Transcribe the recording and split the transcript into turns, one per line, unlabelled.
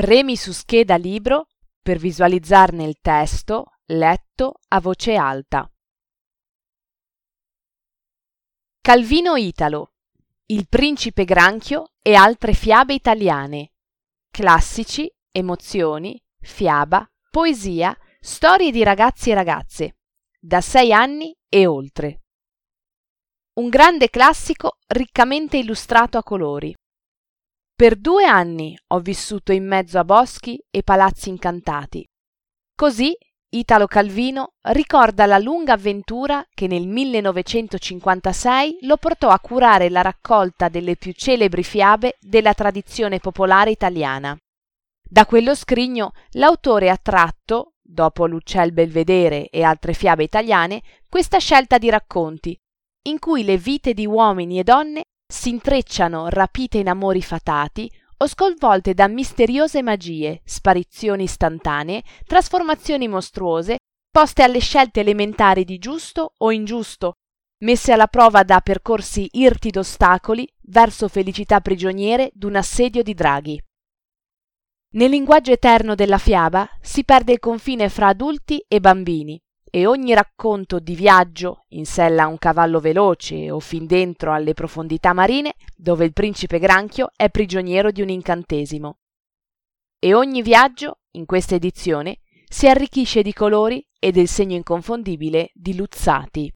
Premi su scheda libro per visualizzarne il testo letto a voce alta. Calvino Italo, Il principe granchio e altre fiabe italiane. Classici, emozioni, fiaba, poesia, storie di ragazzi e ragazze, da sei anni e oltre. Un grande classico riccamente illustrato a colori. Per due anni ho vissuto in mezzo a boschi e palazzi incantati. Così Italo Calvino ricorda la lunga avventura che nel 1956 lo portò a curare la raccolta delle più celebri fiabe della tradizione popolare italiana. Da quello scrigno l'autore ha tratto, dopo L'Uccel Belvedere e altre fiabe italiane, questa scelta di racconti, in cui le vite di uomini e donne si intrecciano rapite in amori fatati o sconvolte da misteriose magie, sparizioni istantanee, trasformazioni mostruose, poste alle scelte elementari di giusto o ingiusto, messe alla prova da percorsi irti d'ostacoli verso felicità prigioniere d'un assedio di draghi. Nel linguaggio eterno della fiaba si perde il confine fra adulti e bambini, e ogni racconto di viaggio in sella a un cavallo veloce o fin dentro alle profondità marine dove il principe granchio è prigioniero di un incantesimo. E ogni viaggio, in questa edizione, si arricchisce di colori e del segno inconfondibile di Luzzati.